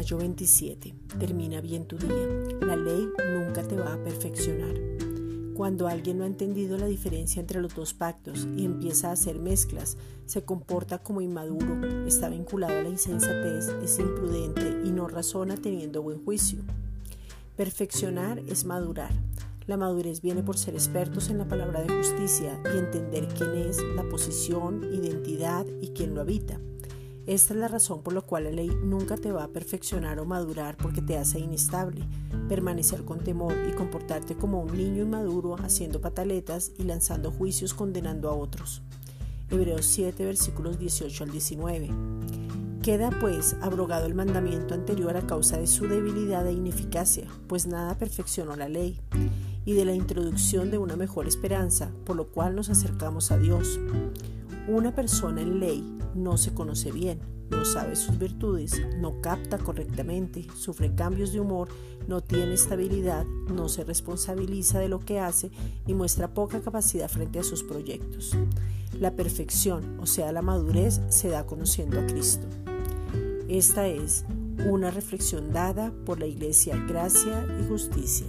Mayo 27. Termina bien tu día. La ley nunca te va a perfeccionar. Cuando alguien no ha entendido la diferencia entre los dos pactos y empieza a hacer mezclas, se comporta como inmaduro, está vinculado a la insensatez, es imprudente y no razona teniendo buen juicio. Perfeccionar es madurar. La madurez viene por ser expertos en la palabra de justicia y entender quién es, la posición, identidad y quién lo habita. Esta es la razón por la cual la ley nunca te va a perfeccionar o madurar porque te hace inestable, permanecer con temor y comportarte como un niño inmaduro haciendo pataletas y lanzando juicios condenando a otros. Hebreos 7 versículos 18 al 19. Queda pues abrogado el mandamiento anterior a causa de su debilidad e ineficacia, pues nada perfeccionó la ley, y de la introducción de una mejor esperanza, por lo cual nos acercamos a Dios. Una persona en ley no se conoce bien, no sabe sus virtudes, no capta correctamente, sufre cambios de humor, no tiene estabilidad, no se responsabiliza de lo que hace y muestra poca capacidad frente a sus proyectos. La perfección, o sea, la madurez, se da conociendo a Cristo. Esta es una reflexión dada por la Iglesia Gracia y Justicia.